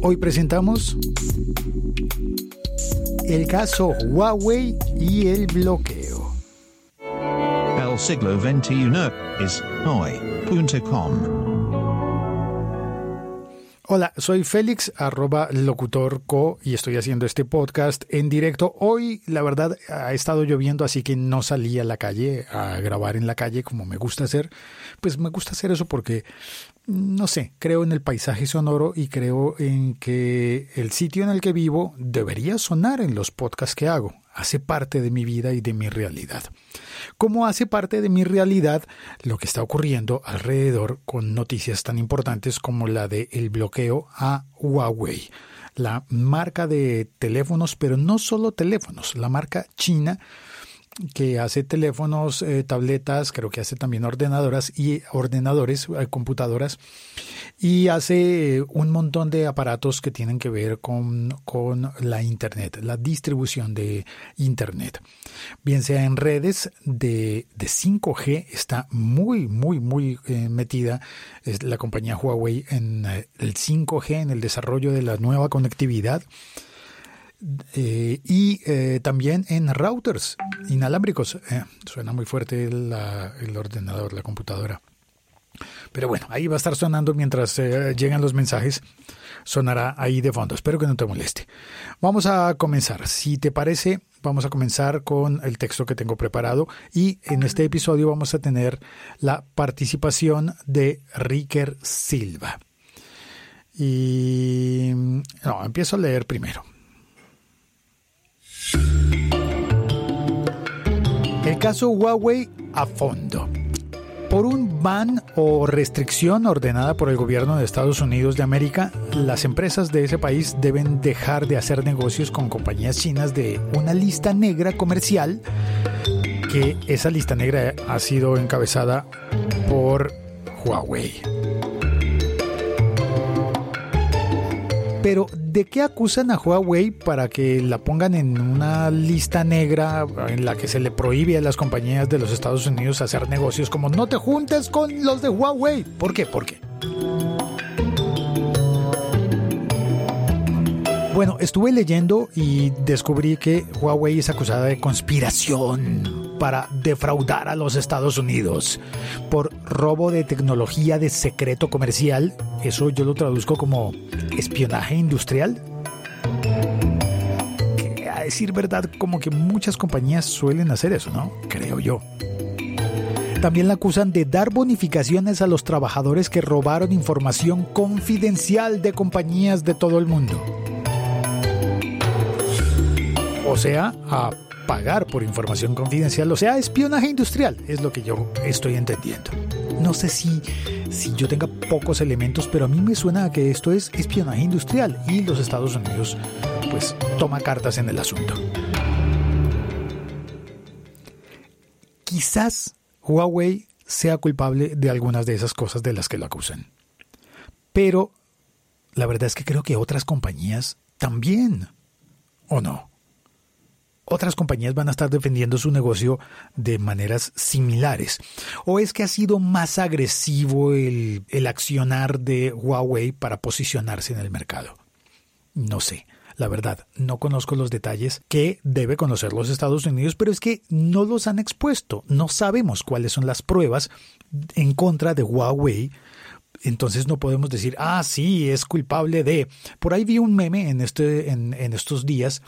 Hoy presentamos el caso Huawei y el bloqueo. El siglo XXI es hoy.com. Hola, soy Félix, arroba locutorco, y estoy haciendo este podcast en directo. Hoy, la verdad, ha estado lloviendo, así que no salí a la calle a grabar en la calle como me gusta hacer. Pues me gusta hacer eso porque, no sé, creo en el paisaje sonoro y creo en que el sitio en el que vivo debería sonar en los podcasts que hago. Hace parte de mi vida y de mi realidad cómo hace parte de mi realidad lo que está ocurriendo alrededor con noticias tan importantes como la de el bloqueo a Huawei, la marca de teléfonos, pero no solo teléfonos, la marca china que hace teléfonos, eh, tabletas, creo que hace también ordenadoras y ordenadores, eh, computadoras, y hace eh, un montón de aparatos que tienen que ver con, con, la Internet, la distribución de Internet. Bien sea en redes de, de 5G, está muy, muy, muy metida es la compañía Huawei en el 5G, en el desarrollo de la nueva conectividad. Eh, y eh, también en routers inalámbricos. Eh, suena muy fuerte el ordenador, la computadora. Pero bueno, ahí va a estar sonando mientras llegan los mensajes. Sonará ahí de fondo. Espero que no te moleste. Vamos a comenzar. Si te parece, vamos a comenzar con el texto que tengo preparado. Y en este episodio vamos a tener la participación de Riker Silva. Y no, empiezo a leer primero. Caso Huawei a fondo. Por un ban o restricción ordenada por el gobierno de Estados Unidos de América, las empresas de ese país deben dejar de hacer negocios con compañías chinas de una lista negra comercial, que esa lista negra ha sido encabezada por Huawei. Pero, ¿de qué acusan a Huawei para que la pongan en una lista negra en la que se le prohíbe a las compañías de los Estados Unidos hacer negocios como no te juntes con los de Huawei? ¿Por qué? ¿Por qué? Bueno, estuve leyendo y descubrí que Huawei es acusada de conspiración para defraudar a los Estados Unidos por robo de tecnología de secreto comercial. Eso yo lo traduzco como espionaje industrial. Que a decir verdad, como que muchas compañías suelen hacer eso, ¿no? Creo yo. También la acusan de dar bonificaciones a los trabajadores que robaron información confidencial de compañías de todo el mundo. O sea, a pagar por información confidencial, o sea, espionaje industrial, es lo que yo estoy entendiendo. No sé si, si yo tenga pocos elementos, pero a mí me suena a que esto es espionaje industrial y los Estados Unidos pues toma cartas en el asunto. Quizás Huawei sea culpable de algunas de esas cosas de las que lo acusan. Pero la verdad es que creo que otras compañías también. ¿O no? Otras compañías van a estar defendiendo su negocio de maneras similares? ¿O es que ha sido más agresivo el, accionar de Huawei para posicionarse en el mercado? No sé. La verdad, no conozco los detalles que debe conocer los Estados Unidos, pero es que no los han expuesto. No sabemos cuáles son las pruebas en contra de Huawei entonces no podemos decir, ah, sí, es culpable de... Por ahí vi un meme en, este, en, en estos días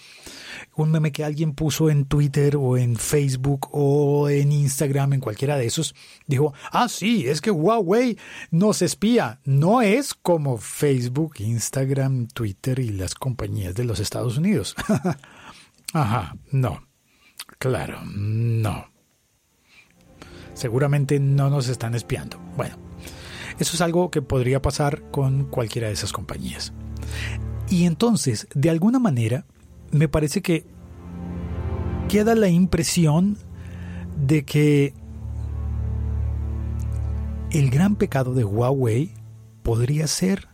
un meme que alguien puso en Twitter o en Facebook o en Instagram, en cualquiera de esos, dijo, ah, sí, es que Huawei nos espía. No es como Facebook, Instagram, Twitter y las compañías de los Estados Unidos. Ajá, no. Claro, no. Seguramente no nos están espiando. Bueno, eso es algo que podría pasar con cualquiera de esas compañías. Y entonces, de alguna manera, me parece que queda la impresión de que el gran pecado de Huawei podría ser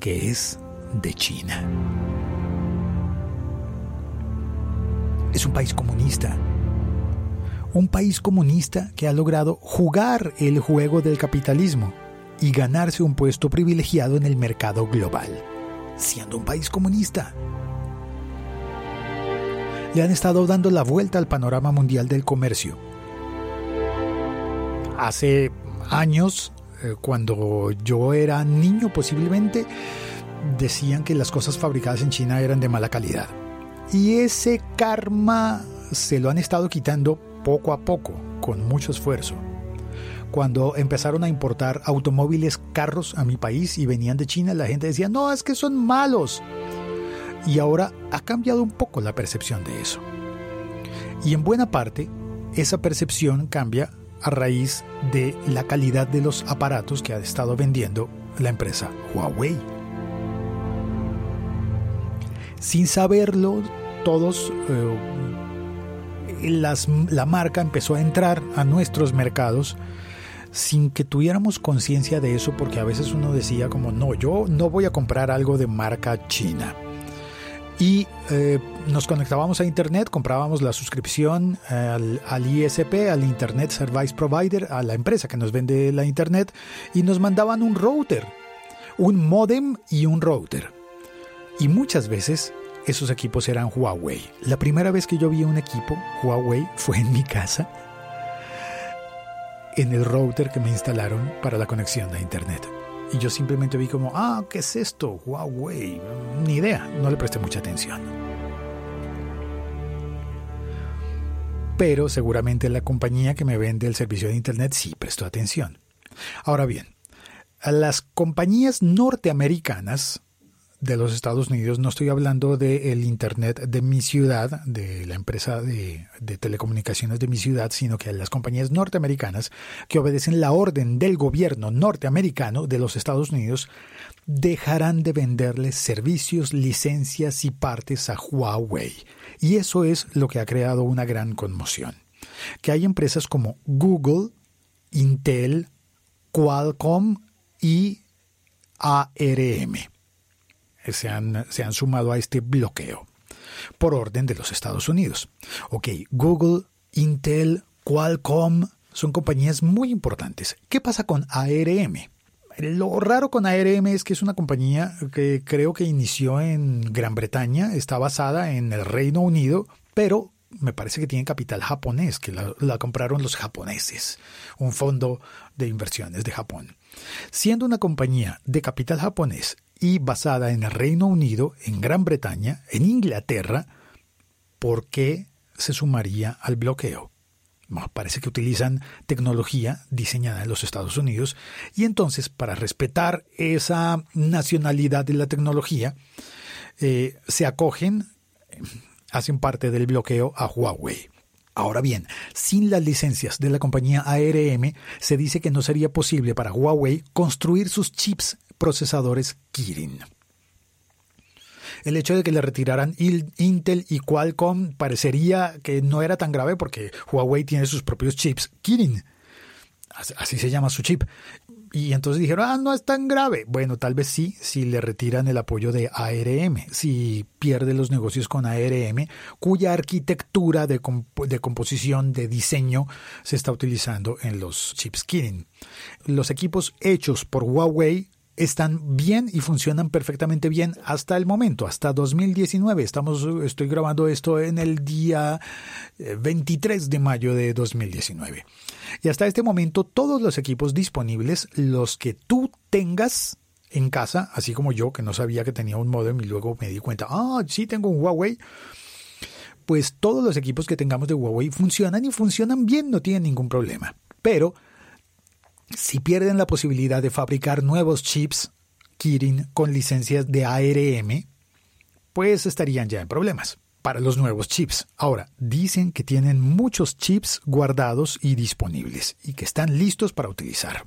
que es de China. Es un país comunista. Un país comunista que ha logrado jugar el juego del capitalismo y ganarse un puesto privilegiado en el mercado global. siendo un país comunista. Le han estado dando la vuelta al panorama mundial del comercio. Hace años, eh, cuando yo era niño posiblemente, decían que las cosas fabricadas en China eran de mala calidad. Y ese karma se lo han estado quitando poco a poco, con mucho esfuerzo. Cuando empezaron a importar automóviles, carros a mi país y venían de China, la gente decía, no, es que son malos. Y ahora ha cambiado un poco la percepción de eso. Y en buena parte, esa percepción cambia a raíz de la calidad de los aparatos que ha estado vendiendo la empresa Huawei. Sin saberlo, todos, eh, la marca empezó a entrar a nuestros mercados sin que tuviéramos conciencia de eso, porque a veces uno decía como, no, yo no voy a comprar algo de marca china. Y eh, nos conectábamos a Internet, comprábamos la suscripción eh, al, al, ISP, al Internet Service Provider, a la empresa que nos vende la Internet, y nos mandaban un router, un modem y un router. Y muchas veces esos equipos eran Huawei. La primera vez que yo vi un equipo Huawei fue en mi casa, en el router que me instalaron para la conexión a Internet. Y yo simplemente vi como, ah, ¿qué es esto? Huawei. Ni idea, no le presté mucha atención. Pero seguramente la compañía que me vende el servicio de Internet sí prestó atención. Ahora bien, las compañías norteamericanas de los Estados Unidos, no estoy hablando del Internet de mi ciudad, de la empresa de, de, telecomunicaciones de mi ciudad, sino que las compañías norteamericanas que obedecen la orden del gobierno norteamericano de los Estados Unidos dejarán de venderles servicios, licencias y partes a Huawei. Y eso es lo que ha creado una gran conmoción. Que hay empresas como Google, Intel, Qualcomm y ARM se han, se han sumado a este bloqueo por orden de los Estados Unidos. Ok, Google, Intel, Qualcomm son compañías muy importantes. ¿Qué pasa con ARM? Lo raro con ARM es que es una compañía que creo que inició en Gran Bretaña, está basada en el Reino Unido, pero me parece que tiene capital japonés, que la, la, compraron los japoneses, un fondo de inversiones de Japón. Siendo una compañía de capital japonés y basada en el Reino Unido, en Gran Bretaña, en Inglaterra, ¿por qué se sumaría al bloqueo? parece que utilizan tecnología diseñada en los Estados Unidos y entonces para respetar esa nacionalidad de la tecnología eh, se acogen, hacen parte del bloqueo a Huawei. Ahora bien, sin las licencias de la compañía ARM, se dice que no sería posible para Huawei construir sus chips procesadores Kirin. El hecho de que le retiraran Intel y Qualcomm parecería que no era tan grave porque Huawei tiene sus propios chips Kirin. Así se llama su chip. Y entonces dijeron, ah, no es tan grave. Bueno, tal vez sí, si le retiran el apoyo de ARM, si pierde los negocios con ARM, cuya arquitectura de, de composición, de diseño, se está utilizando en los chips Kirin. Los equipos hechos por Huawei están bien y funcionan perfectamente bien hasta el momento, hasta 2019. Estamos, estoy grabando esto en el día 23 eh, de mayo de 2019. Y hasta este momento todos los equipos disponibles, los que tú tengas en casa, así como yo que no sabía que tenía un modem y luego me di cuenta, ah, sí tengo un Huawei, pues todos los equipos que tengamos de Huawei funcionan y funcionan bien, no tienen ningún problema. Pero si pierden la posibilidad de fabricar nuevos chips Kirin con licencias de ARM, pues estarían ya en problemas para los nuevos chips. Ahora, dicen que tienen muchos chips guardados y disponibles y que están listos para utilizar.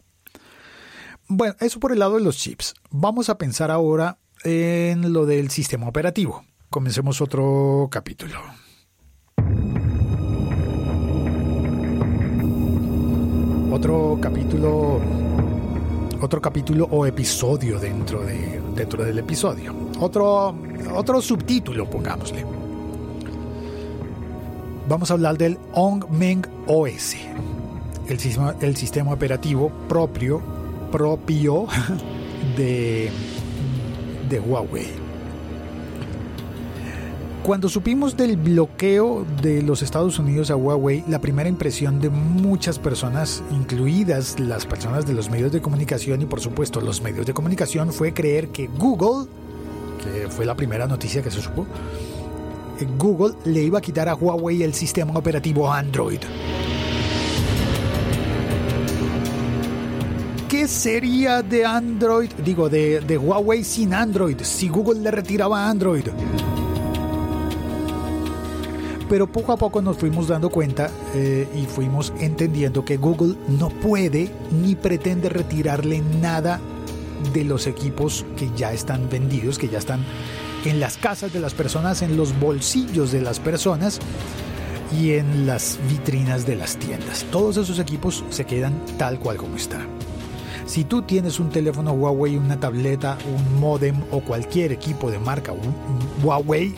Bueno, eso por el lado de los chips. Vamos a pensar ahora en lo del sistema operativo. Comencemos otro capítulo. Otro capítulo otro capítulo o episodio dentro de dentro del episodio. Otro otro subtítulo, pongámosle. Vamos a hablar del Ongmeng OS, el sistema, el sistema operativo propio propio de de Huawei. Cuando supimos del bloqueo de los Estados Unidos a Huawei, la primera impresión de muchas personas, incluidas las personas de los medios de comunicación y por supuesto los medios de comunicación, fue creer que Google, que fue la primera noticia que se supo, eh, Google le iba a quitar a Huawei el sistema operativo Android. ¿Qué sería de Android, digo, de, de Huawei sin Android, si Google le retiraba Android? Pero poco a poco nos fuimos dando cuenta eh, y fuimos entendiendo que Google no puede ni pretende retirarle nada de los equipos que ya están vendidos, que ya están en las casas de las personas, en los bolsillos de las personas y en las vitrinas de las tiendas. Todos esos equipos se quedan tal cual como está. Si tú tienes un teléfono Huawei, una tableta, un modem o cualquier equipo de marca Huawei,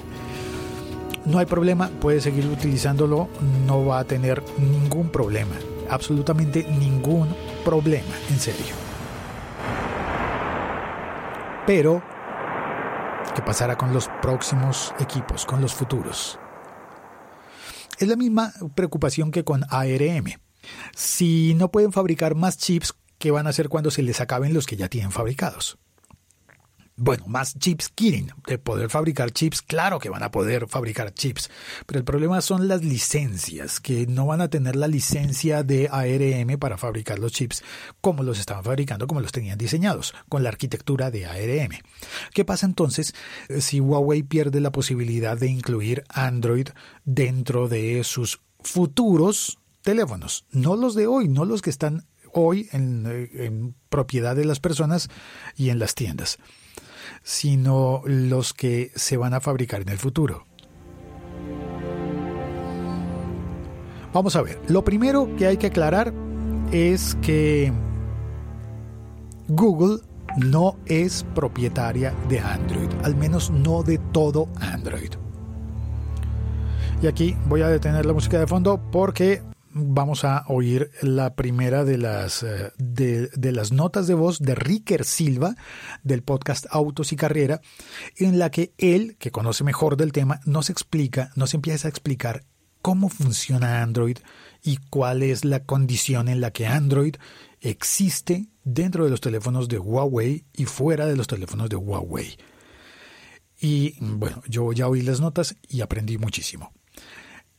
no hay problema, puede seguir utilizándolo, no va a tener ningún problema, absolutamente ningún problema, en serio. Pero, ¿qué pasará con los próximos equipos, con los futuros? Es la misma preocupación que con ARM. Si no pueden fabricar más chips, ¿qué van a hacer cuando se les acaben los que ya tienen fabricados? Bueno, más chips quieren de poder fabricar chips, claro que van a poder fabricar chips, pero el problema son las licencias, que no van a tener la licencia de ARM para fabricar los chips como los estaban fabricando, como los tenían diseñados, con la arquitectura de ARM. ¿Qué pasa entonces si Huawei pierde la posibilidad de incluir Android dentro de sus futuros teléfonos? No los de hoy, no los que están hoy en, eh, en propiedad de las personas y en las tiendas sino los que se van a fabricar en el futuro. Vamos a ver, lo primero que hay que aclarar es que Google no es propietaria de Android, al menos no de todo Android. Y aquí voy a detener la música de fondo porque vamos a oír la primera de las, eh, de, las notas de voz de Ricker Silva del podcast Autos y Carrera, en la que él, que conoce mejor del tema, nos explica, nos empieza a explicar cómo funciona Android y cuál es la condición en la que Android existe dentro de los teléfonos de Huawei y fuera de los teléfonos de Huawei. Y bueno, yo ya oí las notas y aprendí muchísimo.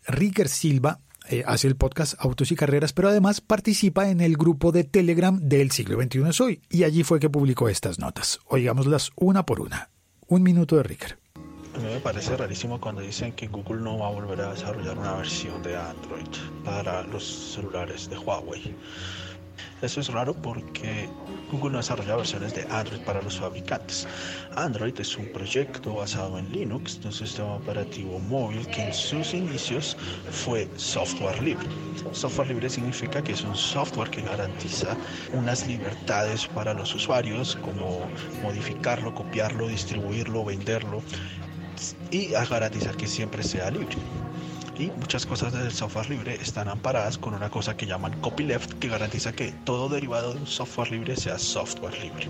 Ricker Silva eh, hace el podcast Autos y Carreras, pero además participa en el grupo de Telegram del siglo XXI es hoy, y allí fue que publicó estas notas. Oigámoslas una por una. Un minuto de Ricker. A mí me parece rarísimo cuando dicen que Google no va a volver a desarrollar una versión de Android para los celulares de Huawei. Eso es raro porque Google no desarrolla versiones de Android para los fabricantes. Android es un proyecto basado en Linux, un sistema operativo móvil que en sus inicios fue software libre. Software libre significa que es un software que garantiza unas libertades para los usuarios, como modificarlo, copiarlo, distribuirlo, venderlo y garantizar que siempre sea libre y muchas cosas del software libre están amparadas con una cosa que llaman copyleft que garantiza que todo derivado de un software libre sea software libre.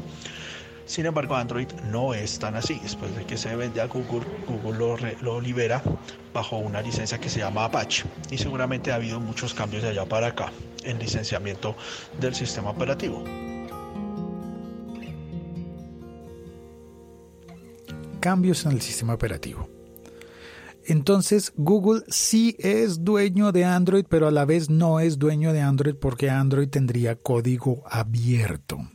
Sin embargo, Android no es tan así. Después de que se vende a Google, Google lo, lo, libera bajo una licencia que se llama Apache. Y seguramente ha habido muchos cambios de allá para acá en licenciamiento del sistema operativo. Cambios en el sistema operativo. Entonces Google sí es dueño de Android, pero a la vez no es dueño de Android porque Android tendría código abierto.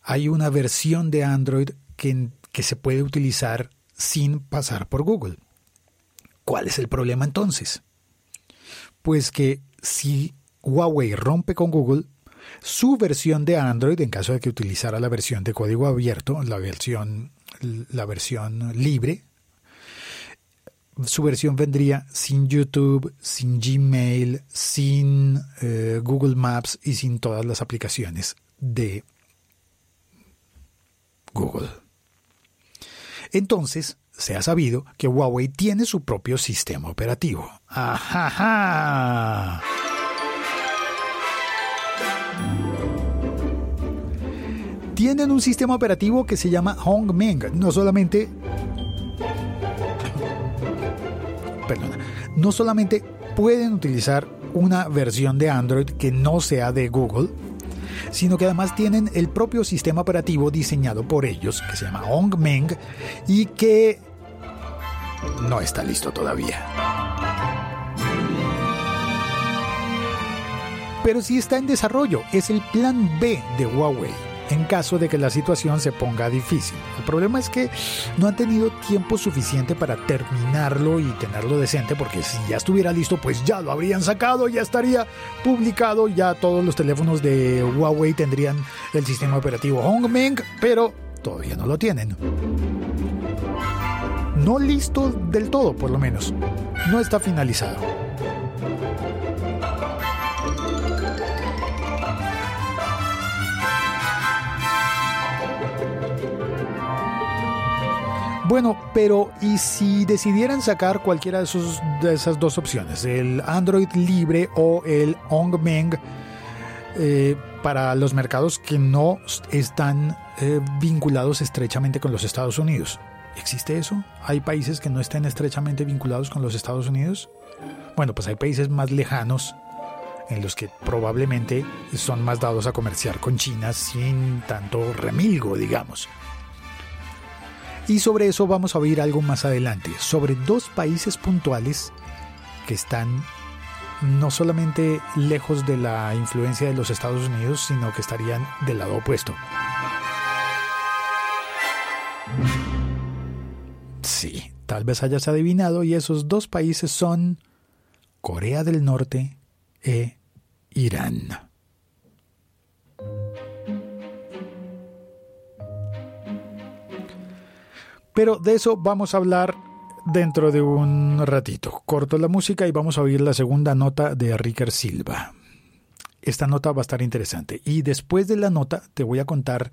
Hay una versión de Android que, que se puede utilizar sin pasar por Google. ¿Cuál es el problema entonces? Pues que si Huawei rompe con Google, su versión de Android, en caso de que utilizara la versión de código abierto, la versión, la versión libre, su versión vendría sin YouTube, sin Gmail, sin eh, Google Maps y sin todas las aplicaciones de Google. Entonces, se ha sabido que Huawei tiene su propio sistema operativo. ¡Ajaja! tienen un sistema operativo que se llama Hongmeng. No solamente... Perdona. No solamente pueden utilizar una versión de Android que no sea de Google, sino que además tienen el propio sistema operativo diseñado por ellos, que se llama Hongmeng, y que no está listo todavía. Pero sí está en desarrollo, es el plan B de Huawei en caso de que la situación se ponga difícil. El problema es que no han tenido tiempo suficiente para terminarlo y tenerlo decente, porque si ya estuviera listo, pues ya lo habrían sacado, ya estaría publicado, ya todos los teléfonos de Huawei tendrían el sistema operativo Hongmeng, pero todavía no lo tienen. No listo del todo, por lo menos. No está finalizado. Bueno, pero ¿y si decidieran sacar cualquiera de, de esas dos opciones, el Android libre o el Hongmeng, eh, para los mercados que no están eh, vinculados estrechamente con los Estados Unidos? ¿Existe eso? ¿Hay países que no estén estrechamente vinculados con los Estados Unidos? Bueno, pues hay países más lejanos en los que probablemente son más dados a comerciar con China sin tanto remilgo, digamos. Y sobre eso vamos a oír algo más adelante, sobre dos países puntuales que están no solamente lejos de la influencia de los Estados Unidos, sino que estarían del lado opuesto. Sí, tal vez hayas adivinado y esos dos países son Corea del Norte e Irán. Pero de eso vamos a hablar dentro de un ratito. Corto la música y vamos a oír la segunda nota de Ricker Silva. Esta nota va a estar interesante. Y después de la nota te voy a contar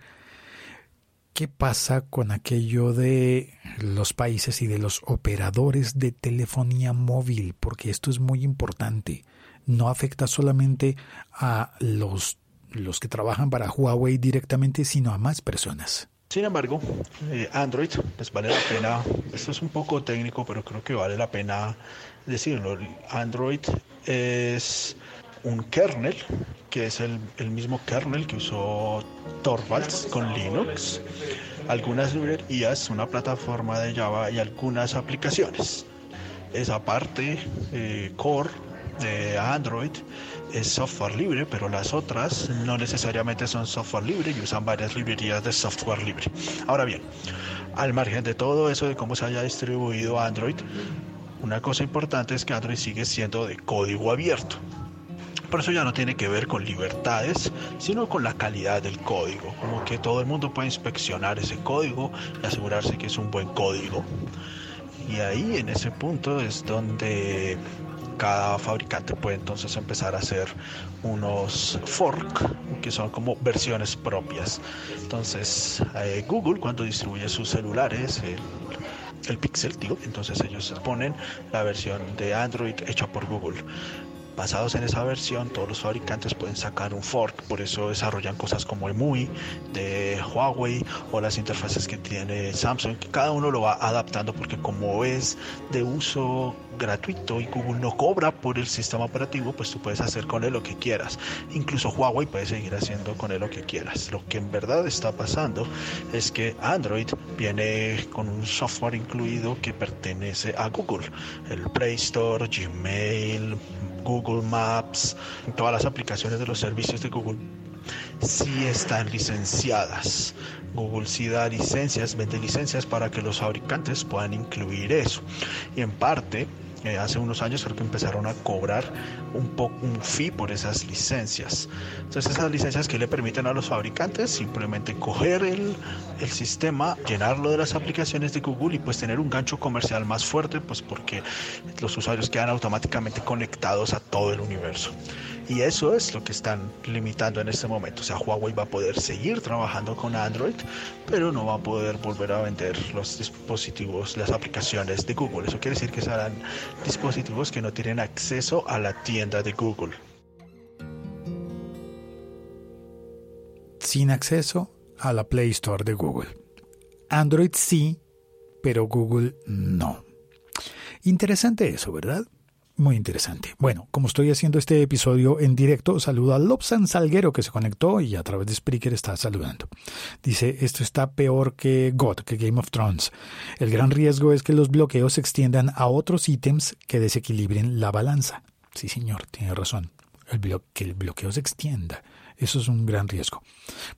qué pasa con aquello de los países y de los operadores de telefonía móvil, porque esto es muy importante. No afecta solamente a los, los que trabajan para Huawei directamente, sino a más personas. Sin embargo, eh, Android, les vale la pena, esto es un poco técnico, pero creo que vale la pena decirlo. Android es un kernel, que es el, el mismo kernel que usó Torvalds con Linux, algunas librerías, una plataforma de Java y algunas aplicaciones. Esa parte eh, core de Android es software libre, pero las otras no necesariamente son software libre y usan varias librerías de software libre. Ahora bien, al margen de todo eso de cómo se haya distribuido Android, una cosa importante es que Android sigue siendo de código abierto. Por eso ya no tiene que ver con libertades, sino con la calidad del código. Como que todo el mundo puede inspeccionar ese código y asegurarse que es un buen código. Y ahí en ese punto es donde cada fabricante puede entonces empezar a hacer unos fork que son como versiones propias. Entonces eh, Google cuando distribuye sus celulares, el, el Pixel, digo, entonces ellos ponen la versión de Android hecha por Google. Basados en esa versión, todos los fabricantes pueden sacar un fork, por eso desarrollan cosas como el MUI de Huawei o las interfaces que tiene Samsung, cada uno lo va adaptando porque como es de uso gratuito y Google no cobra por el sistema operativo, pues tú puedes hacer con él lo que quieras. Incluso Huawei puede seguir haciendo con él lo que quieras. Lo que en verdad está pasando es que Android viene con un software incluido que pertenece a Google, el Play Store, Gmail, Google Maps, todas las aplicaciones de los servicios de Google sí están licenciadas. Google sí da licencias, vende licencias para que los fabricantes puedan incluir eso. Y en parte hace unos años creo que empezaron a cobrar un poco un fee por esas licencias. Entonces esas licencias que le permiten a los fabricantes simplemente coger el, el sistema, llenarlo de las aplicaciones de Google y pues tener un gancho comercial más fuerte, pues porque los usuarios quedan automáticamente conectados a todo el universo. Y eso es lo que están limitando en este momento. O sea, Huawei va a poder seguir trabajando con Android, pero no va a poder volver a vender los dispositivos, las aplicaciones de Google. Eso quiere decir que serán dispositivos que no tienen acceso a la tienda de Google. Sin acceso a la Play Store de Google. Android sí, pero Google no. Interesante eso, ¿verdad? Muy interesante. Bueno, como estoy haciendo este episodio en directo, saludo a Lobsan Salguero que se conectó y a través de Spreaker está saludando. Dice, esto está peor que God, que Game of Thrones. El gran riesgo es que los bloqueos se extiendan a otros ítems que desequilibren la balanza. Sí, señor, tiene razón. El que el bloqueo se extienda. Eso es un gran riesgo.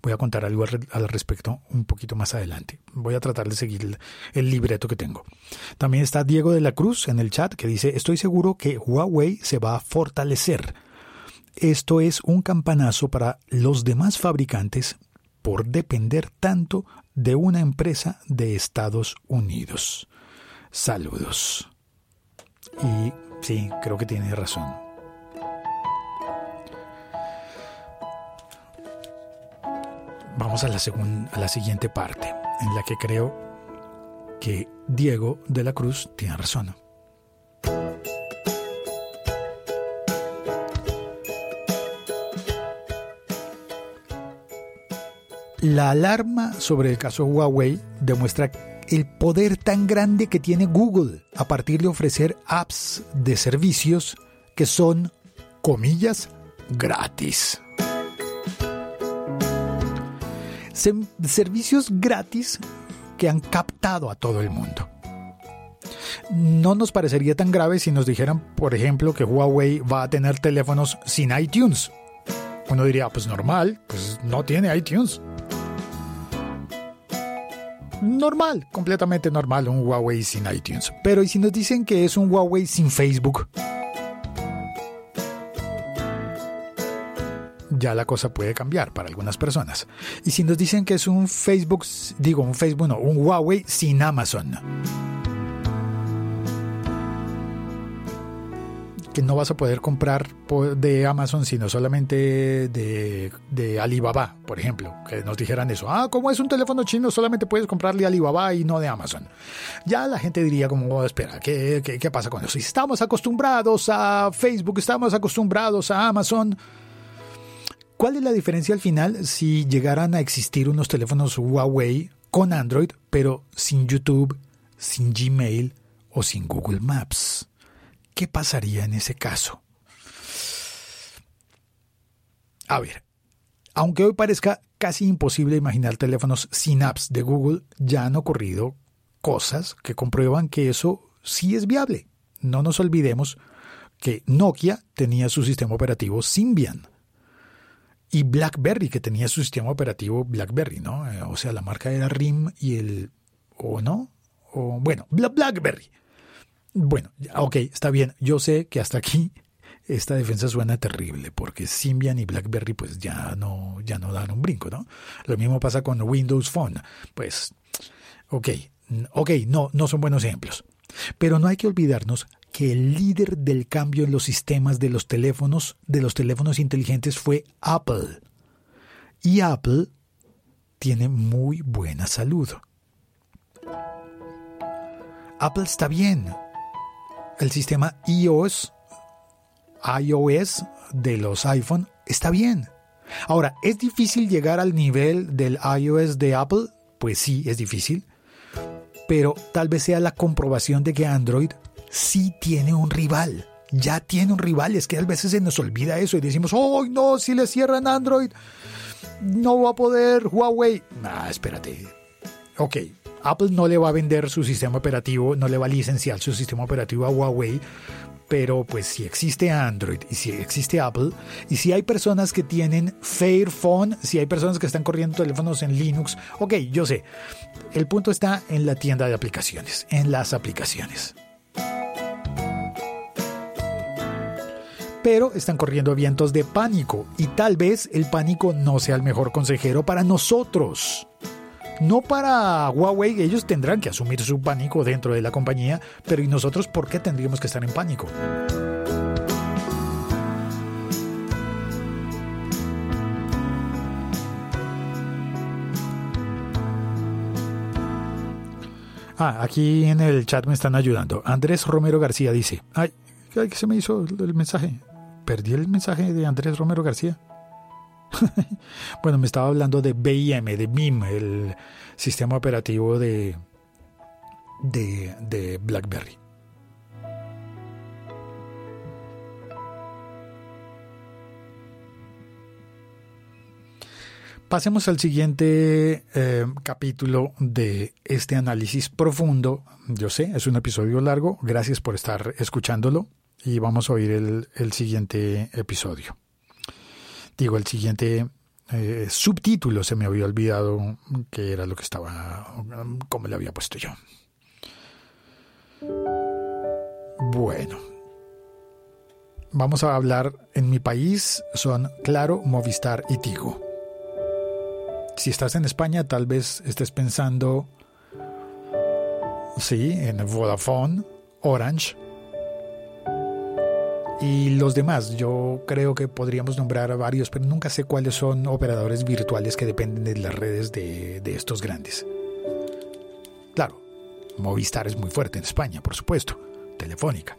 Voy a contar algo al respecto un poquito más adelante. Voy a tratar de seguir el libreto que tengo. También está Diego de la Cruz en el chat que dice, estoy seguro que Huawei se va a fortalecer. Esto es un campanazo para los demás fabricantes por depender tanto de una empresa de Estados Unidos. Saludos. Y sí, creo que tiene razón. Vamos a la, a la siguiente parte, en la que creo que Diego de la Cruz tiene razón. La alarma sobre el caso Huawei demuestra el poder tan grande que tiene Google a partir de ofrecer apps de servicios que son, comillas, gratis. Servicios gratis que han captado a todo el mundo. No nos parecería tan grave si nos dijeran, por ejemplo, que Huawei va a tener teléfonos sin iTunes. Uno diría, pues normal, pues no tiene iTunes. Normal, completamente normal un Huawei sin iTunes. Pero ¿y si nos dicen que es un Huawei sin Facebook? Ya la cosa puede cambiar para algunas personas. Y si nos dicen que es un Facebook, digo un Facebook, no, un Huawei sin Amazon. que no vas a poder comprar de Amazon, sino solamente de, de, Alibaba, por ejemplo. Que nos dijeran eso. Ah, como es un teléfono chino, solamente puedes comprarle Alibaba y no de Amazon. Ya la gente diría como, oh, espera, ¿qué, qué, qué pasa con eso? Estamos acostumbrados a Facebook, estamos acostumbrados a Amazon. ¿Cuál es la diferencia al final si llegaran a existir unos teléfonos Huawei con Android, pero sin YouTube, sin Gmail o sin Google Maps? ¿Qué pasaría en ese caso? A ver, aunque hoy parezca casi imposible imaginar teléfonos sin apps de Google, ya han ocurrido cosas que comprueban que eso sí es viable. No nos olvidemos que Nokia tenía su sistema operativo Symbian y BlackBerry, que tenía su sistema operativo BlackBerry, ¿no? Eh, o sea, la marca era RIM y el... ¿O no? O, bueno, BlackBerry. Bueno, ok, está bien. Yo sé que hasta aquí esta defensa suena terrible porque Symbian y BlackBerry pues ya no, ya no dan un brinco, ¿no? Lo mismo pasa con Windows Phone. Pues, ok, ok, no, no son buenos ejemplos. Pero no hay que olvidarnos que el líder del cambio en los sistemas de los teléfonos, de los teléfonos inteligentes fue Apple. Y Apple tiene muy buena salud. Apple está bien. El sistema iOS, iOS de los iPhone está bien. Ahora, ¿es difícil llegar al nivel del iOS de Apple? Pues sí, es difícil. Pero tal vez sea la comprobación de que Android sí tiene un rival. Ya tiene un rival. Es que a veces se nos olvida eso y decimos, ¡oh, no! Si le cierran Android, no va a poder Huawei. Ah, espérate. Ok, Apple no le va a vender su sistema operativo, no le va a licenciar su sistema operativo a Huawei, pero pues si existe Android y si existe Apple y si hay personas que tienen Fairphone, si hay personas que están corriendo teléfonos en Linux, ok, yo sé, el punto está en la tienda de aplicaciones, en las aplicaciones. Pero están corriendo vientos de pánico y tal vez el pánico no sea el mejor consejero para nosotros. No para Huawei, ellos tendrán que asumir su pánico dentro de la compañía, pero ¿y nosotros por qué tendríamos que estar en pánico? Ah, aquí en el chat me están ayudando. Andrés Romero García dice, ay, que se me hizo el mensaje perdí el mensaje de Andrés Romero García. bueno, me estaba hablando de BIM, de BIM, el sistema operativo de, de, de BlackBerry. Pasemos al siguiente eh, capítulo de este análisis profundo. Yo sé, es un episodio largo. Gracias por estar escuchándolo y vamos a oír el, siguiente episodio. Digo, el siguiente eh, subtítulo se me había olvidado que era lo que estaba, como le había puesto yo. Bueno, vamos a hablar en mi país son Claro, Movistar y Tigo. Si estás en España, tal vez estés pensando, sí, en Vodafone, Orange y los demás. Yo creo que podríamos nombrar a varios, pero nunca sé cuáles son operadores virtuales que dependen de las redes de, de estos grandes. Claro, Movistar es muy fuerte en España, por supuesto, Telefónica.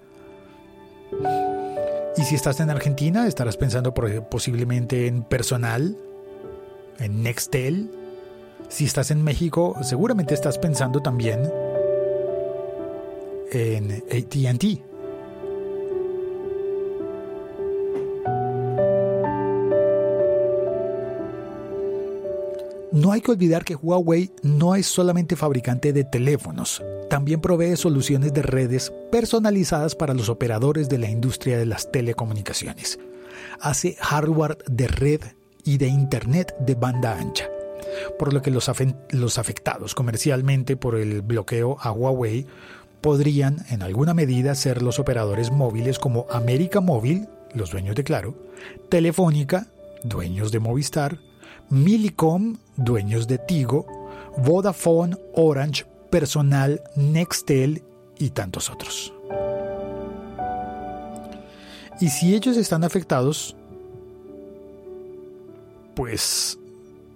Y si estás en Argentina, estarás pensando posiblemente en personal, en Nextel. Si estás en México, seguramente estás pensando también en ATT. No hay que olvidar que Huawei no es solamente fabricante de teléfonos, también provee soluciones de redes personalizadas para los operadores de la industria de las telecomunicaciones. Hace hardware de red y de Internet de banda ancha, por lo que los, afectados comercialmente por el bloqueo a Huawei podrían en alguna medida ser los operadores móviles como América Móvil, los dueños de Claro, Telefónica, dueños de Movistar, Milicom, dueños de Tigo, Vodafone, Orange, Personal, Nextel y tantos otros. Y si ellos están afectados, pues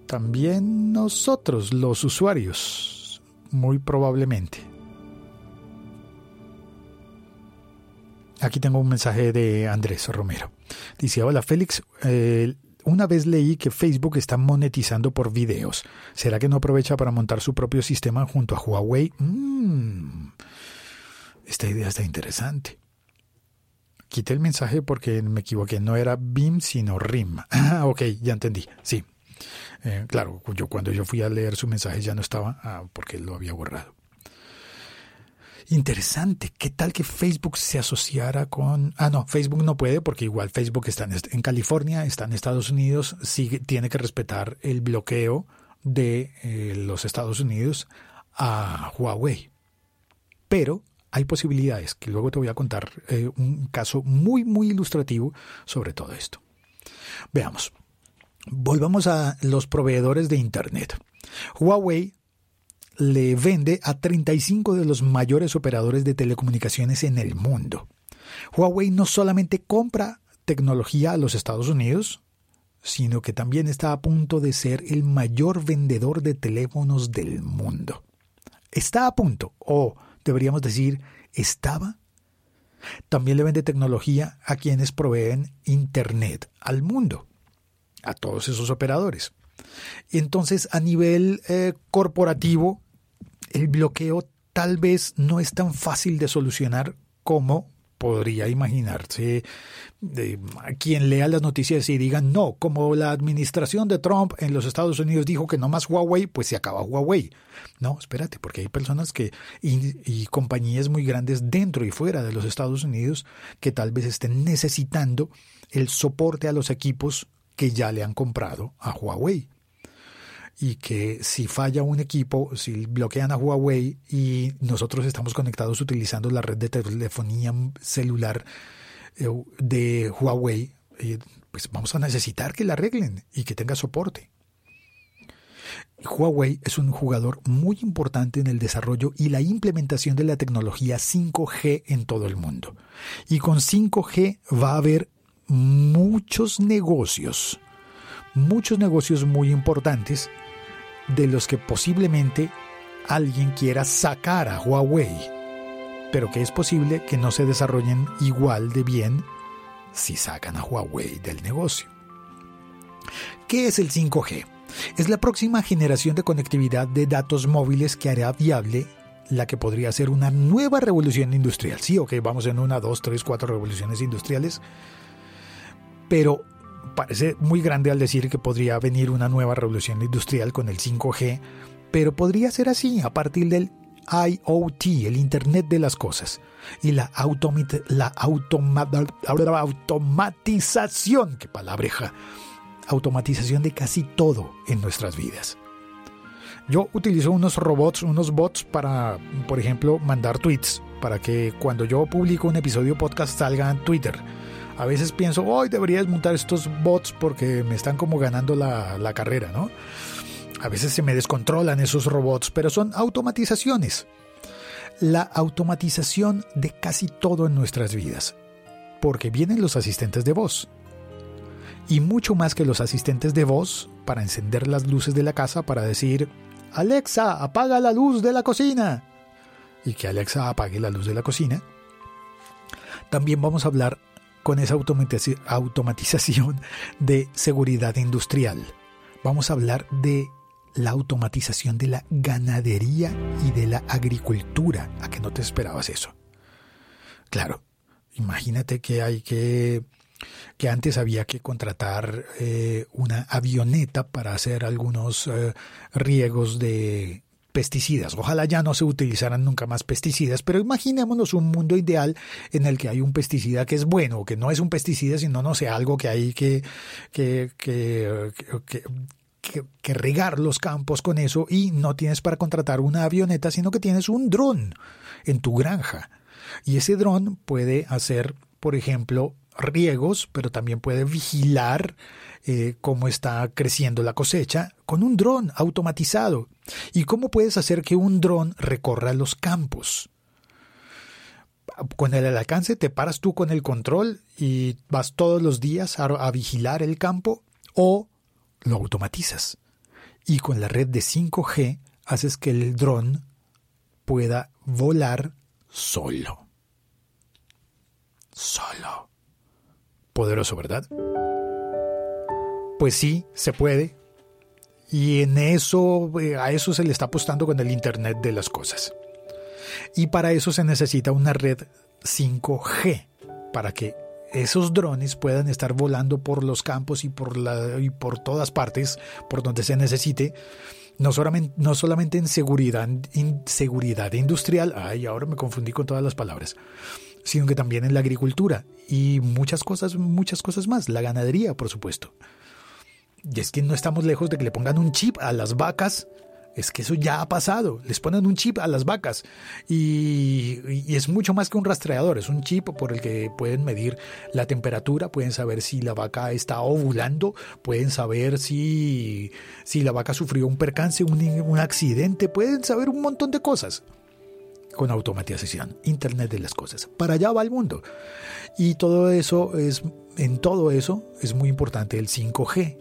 también nosotros, los usuarios, muy probablemente. Aquí tengo un mensaje de Andrés Romero. Dice, hola Félix, eh, una vez leí que Facebook está monetizando por videos. ¿Será que no aprovecha para montar su propio sistema junto a Huawei? Mm, esta idea está interesante. Quité el mensaje porque me equivoqué, no era BIM sino RIM. Ah, ok, ya entendí, sí. Eh, claro, yo cuando yo fui a leer su mensaje ya no estaba, ah, porque lo había borrado. Interesante, ¿qué tal que Facebook se asociara con... Ah, no, Facebook no puede porque igual Facebook está en, California, está en Estados Unidos, sigue, tiene que respetar el bloqueo de eh, los Estados Unidos a Huawei. Pero hay posibilidades, que luego te voy a contar eh, un caso muy, muy ilustrativo sobre todo esto. Veamos. Volvamos a los proveedores de Internet. Huawei le vende a 35 de los mayores operadores de telecomunicaciones en el mundo. Huawei no solamente compra tecnología a los Estados Unidos, sino que también está a punto de ser el mayor vendedor de teléfonos del mundo. Está a punto, o deberíamos decir, estaba. También le vende tecnología a quienes proveen Internet al mundo, a todos esos operadores. Entonces a nivel eh, corporativo, el bloqueo tal vez no es tan fácil de solucionar como podría imaginarse quien lea las noticias y diga no, como la administración de Trump en los Estados Unidos dijo que no más Huawei, pues se acaba Huawei. No, espérate, porque hay personas que y, compañías muy grandes dentro y fuera de los Estados Unidos que tal vez estén necesitando el soporte a los equipos que ya le han comprado a Huawei y que si falla un equipo, si bloquean a Huawei y nosotros estamos conectados utilizando la red de telefonía celular eh, de Huawei, eh, pues vamos a necesitar que la arreglen y que tenga soporte. Huawei es un jugador muy importante en el desarrollo y la implementación de la tecnología 5G en todo el mundo. Y con 5G va a haber muchos negocios, muchos negocios muy importantes de los que posiblemente alguien quiera sacar a Huawei, pero que es posible que no se desarrollen igual de bien si sacan a Huawei del negocio. ¿Qué es el 5G? Es la próxima generación de conectividad de datos móviles que hará viable la que podría ser una nueva revolución industrial. Sí, ok, vamos en una, dos, tres, cuatro revoluciones industriales, pero parece muy grande al decir que podría venir una nueva revolución industrial con el 5G, pero podría ser así a partir del IoT, el Internet de las Cosas, y la, la automatización, qué palabreja, automatización de casi todo en nuestras vidas. Yo utilizo unos robots, unos bots para, por ejemplo, mandar tweets, para que cuando yo publico un episodio podcast salga en Twitter. A veces pienso, hoy debería desmontar estos bots porque me están como ganando la, la carrera, ¿no? A veces se me descontrolan esos robots, pero son automatizaciones. La automatización de casi todo en nuestras vidas. Porque vienen los asistentes de voz. Y mucho más que los asistentes de voz para encender las luces de la casa para decir, Alexa, apaga la luz de la cocina. Y que Alexa apague la luz de la cocina. También vamos a hablar con esa automatización de seguridad industrial. Vamos a hablar de la automatización de la ganadería y de la agricultura. ¿A que no te esperabas eso? Claro, imagínate que hay que que antes había que contratar eh, una avioneta para hacer algunos eh, riegos de pesticidas. Ojalá ya no se utilizaran nunca más pesticidas, pero imaginémonos un mundo ideal en el que hay un pesticida que es bueno, que no es un pesticida, sino, no sé, algo que hay que, que, que, que, que regar los campos con eso y no tienes para contratar una avioneta, sino que tienes un dron en tu granja. Y ese dron puede hacer, por ejemplo, riegos, pero también puede vigilar eh, cómo está creciendo la cosecha con un dron automatizado. ¿Y cómo puedes hacer que un dron recorra los campos? Con el alcance te paras tú con el control y vas todos los días a, a vigilar el campo o lo automatizas. Y con la red de 5G haces que el dron pueda volar solo. Solo poderoso, ¿verdad? Pues sí, se puede. Y en eso, eh, a eso se le está apostando con el Internet de las cosas. Y para eso se necesita una red 5G, para que esos drones puedan estar volando por los campos y por, la, y por todas partes, por donde se necesite, no solamente, no solamente en seguridad, en seguridad industrial, ay, ahora me confundí con todas las palabras, sino que también en la agricultura y muchas cosas, muchas cosas más, la ganadería, por supuesto. Y es que no estamos lejos de que le pongan un chip a las vacas. Es que eso ya ha pasado. Les ponen un chip a las vacas. Y, es mucho más que un rastreador. Es un chip por el que pueden medir la temperatura, pueden saber si la vaca está ovulando, pueden saber si, si la vaca sufrió un percance, un accidente, pueden saber un montón de cosas con automatización, Internet de las cosas. Para allá va el mundo. Y todo eso es, en todo eso es muy importante el 5G.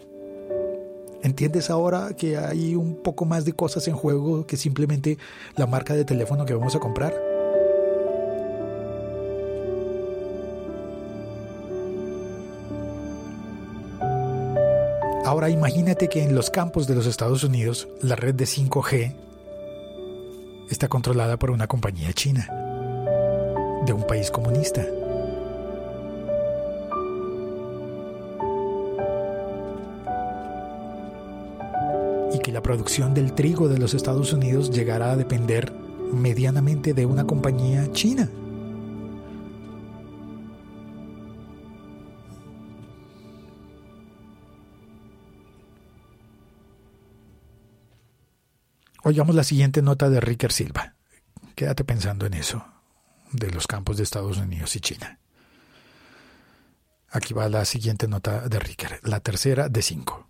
¿Entiendes ahora que hay un poco más de cosas en juego que simplemente la marca de teléfono que vamos a comprar? Ahora imagínate que en los campos de los Estados Unidos la red de 5G está controlada por una compañía china, de un país comunista. Y que la producción del trigo de los Estados Unidos llegara a depender medianamente de una compañía china. Oigamos la siguiente nota de Ricker Silva. Quédate pensando en eso, de los campos de Estados Unidos y China. Aquí va la siguiente nota de Ricker, la tercera de cinco.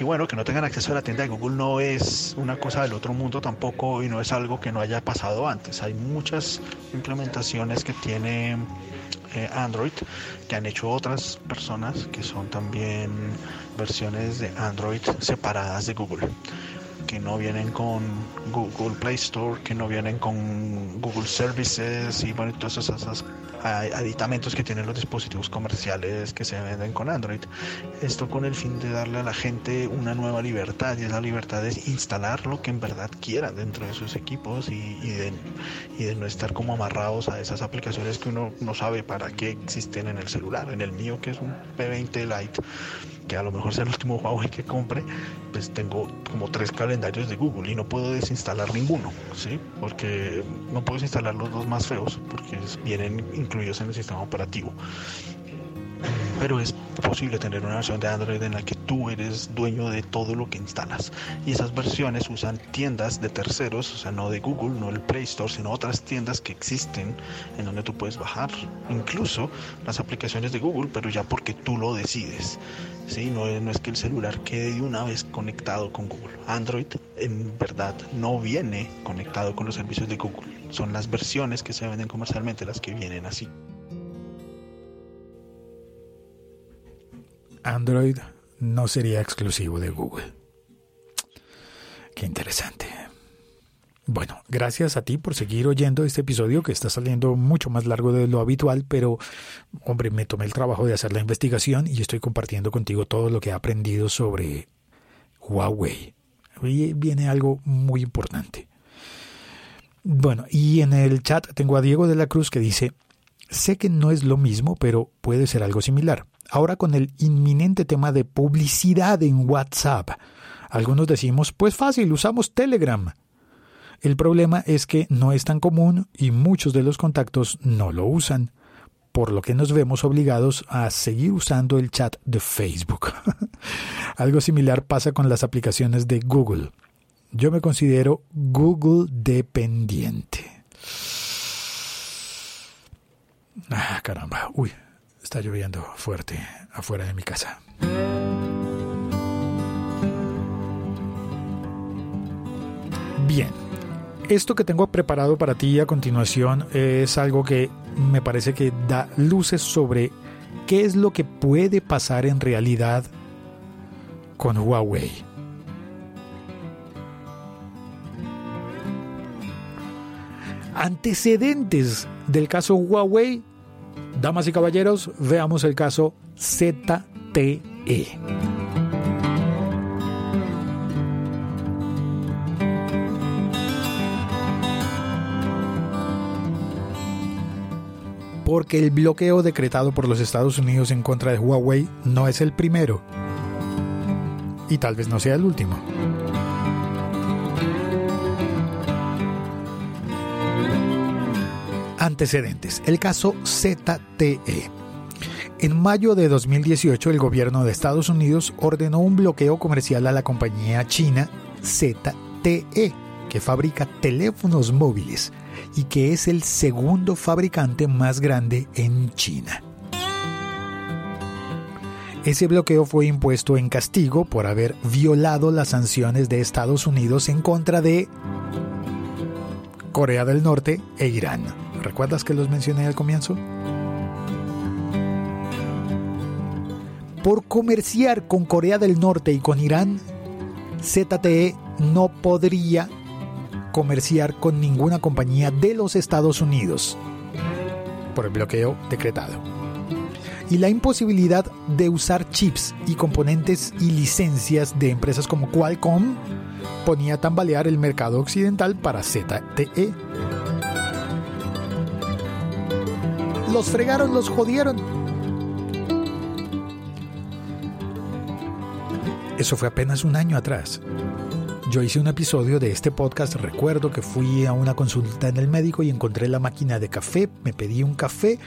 Y bueno, que no tengan acceso a la tienda de Google no es una cosa del otro mundo tampoco y no es algo que no haya pasado antes. Hay muchas implementaciones que tiene eh, Android que han hecho otras personas que son también versiones de Android separadas de Google que no vienen con Google Play Store, que no vienen con Google Services y bueno, todas esas, aditamentos que tienen los dispositivos comerciales que se venden con Android. Esto con el fin de darle a la gente una nueva libertad y esa libertad es instalar lo que en verdad quieran dentro de sus equipos y, de, y de no estar como amarrados a esas aplicaciones que uno no sabe para qué existen en el celular. En el mío que es un P20 Lite que a lo mejor sea el último Huawei que compre, pues tengo como tres calendarios de Google y no puedo desinstalar ninguno, ¿sí? Porque no puedo instalar los dos más feos porque vienen incluidos en el sistema operativo pero es posible tener una versión de Android en la que tú eres dueño de todo lo que instalas. Y esas versiones usan tiendas de terceros, o sea, no de Google, no el Play Store, sino otras tiendas que existen en donde tú puedes bajar incluso las aplicaciones de Google, pero ya porque tú lo decides. ¿sí? No, no es que el celular quede de una vez conectado con Google. Android en verdad no viene conectado con los servicios de Google. Son las versiones que se venden comercialmente las que vienen así. Android no sería exclusivo de Google. Qué interesante. Bueno, gracias a ti por seguir oyendo este episodio que está saliendo mucho más largo de lo habitual, pero hombre, me tomé el trabajo de hacer la investigación y estoy compartiendo contigo todo lo que he aprendido sobre Huawei. Y viene algo muy importante. Bueno, y en el chat tengo a Diego de la Cruz que dice, sé que no es lo mismo, pero puede ser algo similar. Ahora con el inminente tema de publicidad en WhatsApp. Algunos decimos, pues fácil, usamos Telegram. El problema es que no es tan común y muchos de los contactos no lo usan, por lo que nos vemos obligados a seguir usando el chat de Facebook. Algo similar pasa con las aplicaciones de Google. Yo me considero Google dependiente. Ah, caramba. Uy, Está lloviendo fuerte afuera de mi casa. Bien, esto que tengo preparado para ti a continuación es algo que me parece que da luces sobre qué es lo que puede pasar en realidad con Huawei. Antecedentes del caso Huawei Damas y caballeros, veamos el caso ZTE. Porque el bloqueo decretado por los Estados Unidos en contra de Huawei no es el primero. Y tal vez no sea el último. Antecedentes. El caso ZTE. En mayo de 2018, el gobierno de Estados Unidos ordenó un bloqueo comercial a la compañía china ZTE, que fabrica teléfonos móviles y que es el segundo fabricante más grande en China. Ese bloqueo fue impuesto en castigo por haber violado las sanciones de Estados Unidos en contra de Corea del Norte e Irán. ¿Recuerdas que los mencioné al comienzo? Por comerciar con Corea del Norte y con Irán, ZTE no podría comerciar con ninguna compañía de los Estados Unidos por el bloqueo decretado. Y la imposibilidad de usar chips y componentes y licencias de empresas como Qualcomm ponía tambalear el mercado occidental para ZTE. Los fregaron, los jodieron. Eso fue apenas un año atrás. Yo hice un episodio de este podcast, recuerdo que fui a una consulta en el médico y encontré la máquina de café, me pedí un café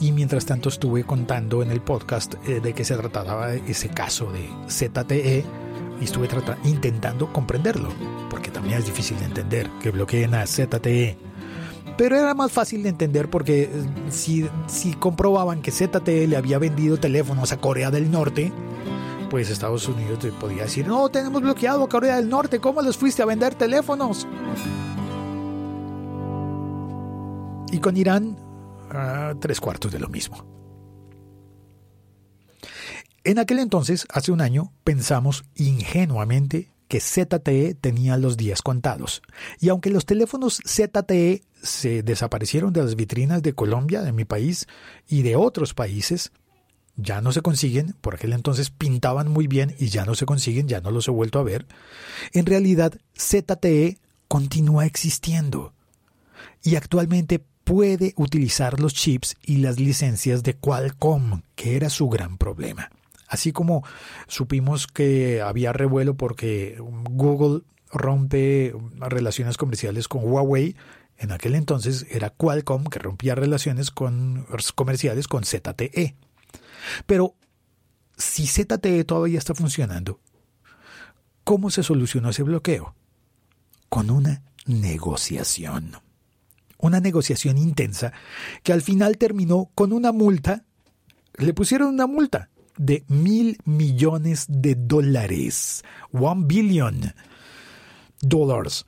y mientras tanto estuve contando en el podcast eh, de qué se trataba ese caso de ZTE y estuve intentando comprenderlo, porque también es difícil de entender que bloqueen a ZTE pero era más fácil de entender porque eh, si, si comprobaban que ZTE le había vendido teléfonos a Corea del Norte, pues Estados Unidos te podía decir, no, tenemos bloqueado a Corea del Norte, ¿cómo les fuiste a vender teléfonos? Y con Irán, tres cuartos de lo mismo. En aquel entonces, hace un año, pensamos ingenuamente que ZTE tenía los días contados. Y aunque los teléfonos ZTE se desaparecieron de las vitrinas de Colombia, de mi país y de otros países. Ya no se consiguen, por aquel entonces pintaban muy bien y ya no se consiguen, ya no los he vuelto a ver. En realidad, ZTE continúa existiendo y actualmente puede utilizar los chips y las licencias de Qualcomm, que era su gran problema. Así como supimos que había revuelo porque Google rompe relaciones comerciales con Huawei, en aquel entonces era Qualcomm que rompía relaciones comerciales con ZTE. Pero si ZTE todavía está funcionando, ¿cómo se solucionó ese bloqueo? Con una negociación. Una negociación intensa que al final terminó con una multa. Le pusieron una multa de mil millones de dólares. One billion dollars.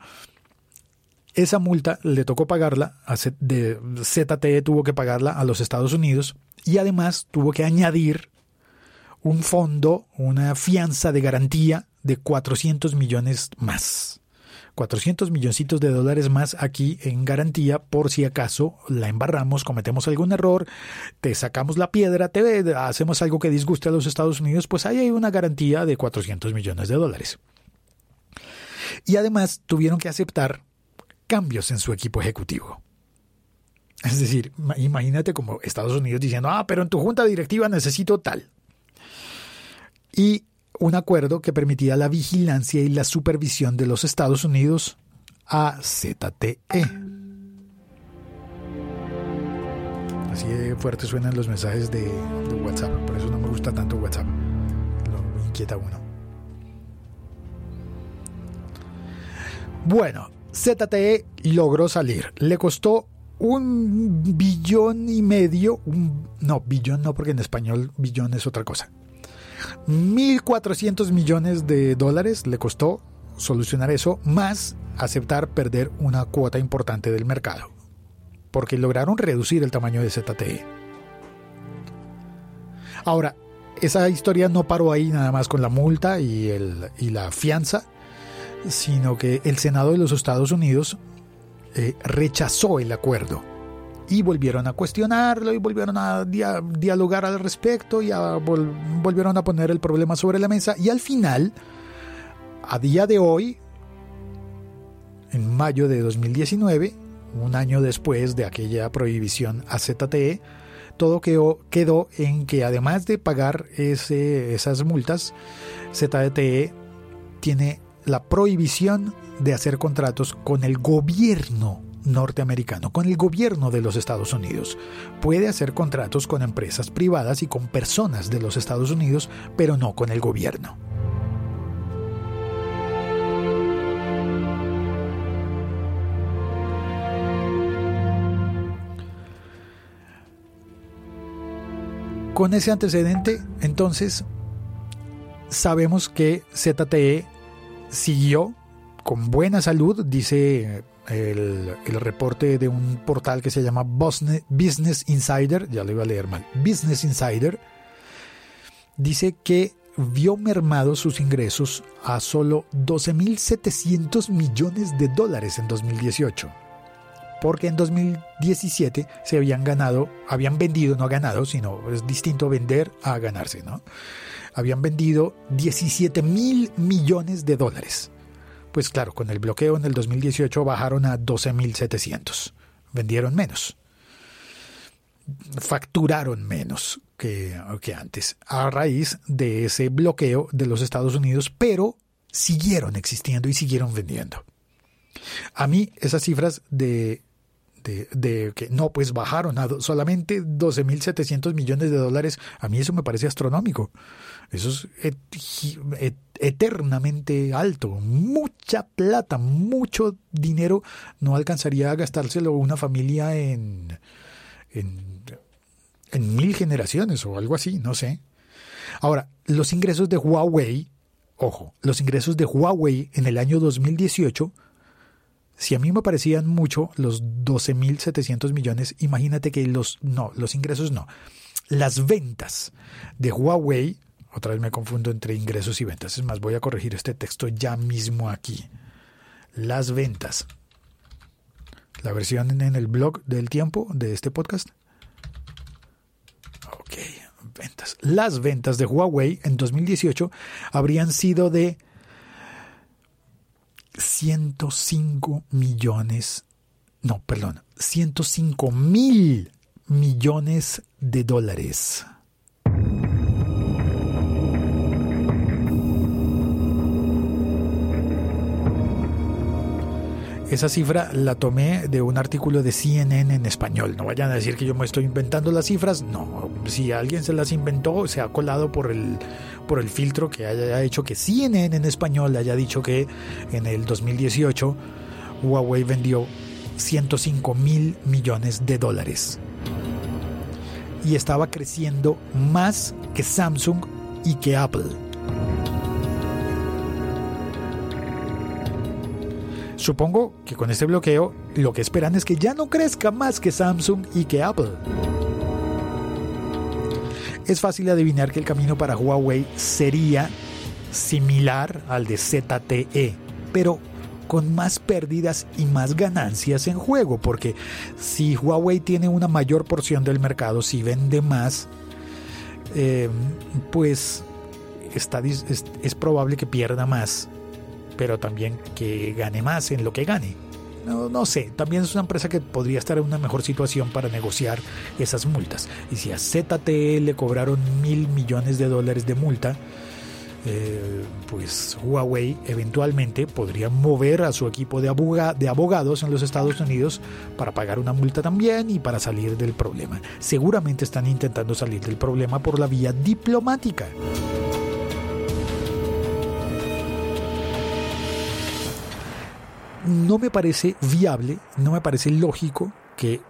Esa multa le tocó pagarla, de ZTE tuvo que pagarla a los Estados Unidos y además tuvo que añadir un fondo, una fianza de garantía de 400 millones más. 400 milloncitos de dólares más aquí en garantía por si acaso la embarramos, cometemos algún error, te sacamos la piedra, te hacemos algo que disguste a los Estados Unidos, pues ahí hay una garantía de 400 millones de dólares. Y además tuvieron que aceptar cambios en su equipo ejecutivo. Es decir, imagínate como Estados Unidos diciendo, ah, pero en tu junta directiva necesito tal. Y un acuerdo que permitía la vigilancia y la supervisión de los Estados Unidos a ZTE. Así de fuerte suenan los mensajes de, WhatsApp, por eso no me gusta tanto WhatsApp, lo inquieta uno. Bueno, ZTE logró salir, le costó un billón y medio, no, billón no, porque en español billón es otra cosa. 1.400 millones de dólares le costó solucionar eso, más aceptar perder una cuota importante del mercado, porque lograron reducir el tamaño de ZTE. Ahora, esa historia no paró ahí nada más con la multa y, la fianza, sino que el Senado de los Estados Unidos eh, rechazó el acuerdo y volvieron a cuestionarlo y volvieron a dialogar al respecto y volvieron a poner el problema sobre la mesa. Y al final, a día de hoy, en mayo de 2019, un año después de aquella prohibición a ZTE, todo quedó, en que además de pagar esas multas, ZTE tiene la prohibición de hacer contratos con el gobierno norteamericano, con el gobierno de los Estados Unidos. Puede hacer contratos con empresas privadas y con personas de los Estados Unidos, pero no con el gobierno. Con ese antecedente, entonces, sabemos que ZTE siguió con buena salud, dice el, reporte de un portal que se llama Business Insider, ya lo iba a leer mal, Business Insider, dice que vio mermados sus ingresos a solo 12.700 millones de dólares en 2018. Porque en 2017 se habían ganado, habían vendido, no ganado, sino es distinto vender a ganarse, ¿no? Habían vendido 17 mil millones de dólares pues claro, con el bloqueo en el 2018 bajaron a 12.700. Vendieron menos. Facturaron menos que, que antes a raíz de ese bloqueo de los Estados Unidos, pero siguieron existiendo y siguieron vendiendo. A mí esas cifras de, de, que no, pues bajaron a solamente 12.700 millones de dólares, a mí eso me parece astronómico. Eso es eternamente alto. Mucha plata, mucho dinero no alcanzaría a gastárselo una familia en, en, en mil generaciones o algo así, no sé. Ahora, los ingresos de Huawei, ojo, los ingresos de Huawei en el año 2018, si a mí me parecían mucho los 12.700 millones, imagínate que los, no, los ingresos no, las ventas de Huawei otra vez me confundo entre ingresos y ventas. Es más, voy a corregir este texto ya mismo aquí. Las ventas la versión en el blog del tiempo de este podcast. Ok, ventas. Las ventas de Huawei en 2018 habrían sido de 105 millones, no, perdón, 105 mil millones de dólares. Esa cifra la tomé de un artículo de CNN en español. No vayan a decir que yo me estoy inventando las cifras. No, si alguien se las inventó, se ha colado por el, por el filtro que haya hecho que CNN en español haya dicho que en el 2018 Huawei vendió 105 mil millones de dólares. Y estaba creciendo más que Samsung y que Apple. Supongo que con este bloqueo lo que esperan es que ya no crezca más que Samsung y que Apple. Es fácil adivinar que el camino para Huawei sería similar al de ZTE, pero con más pérdidas y más ganancias en juego, porque si Huawei tiene una mayor porción del mercado, si vende más, eh, pues está, es, es probable que pierda más pero también que gane más en lo que gane. No, no, sé, también es una empresa que podría estar en una mejor situación para negociar esas multas. Y si a ZTE le cobraron mil millones de dólares de multa, eh, pues Huawei eventualmente podría mover a su equipo de, de abogados en los Estados Unidos para pagar una multa también y para salir del problema. Seguramente están intentando salir del problema por la vía diplomática. No me parece viable, no me parece lógico que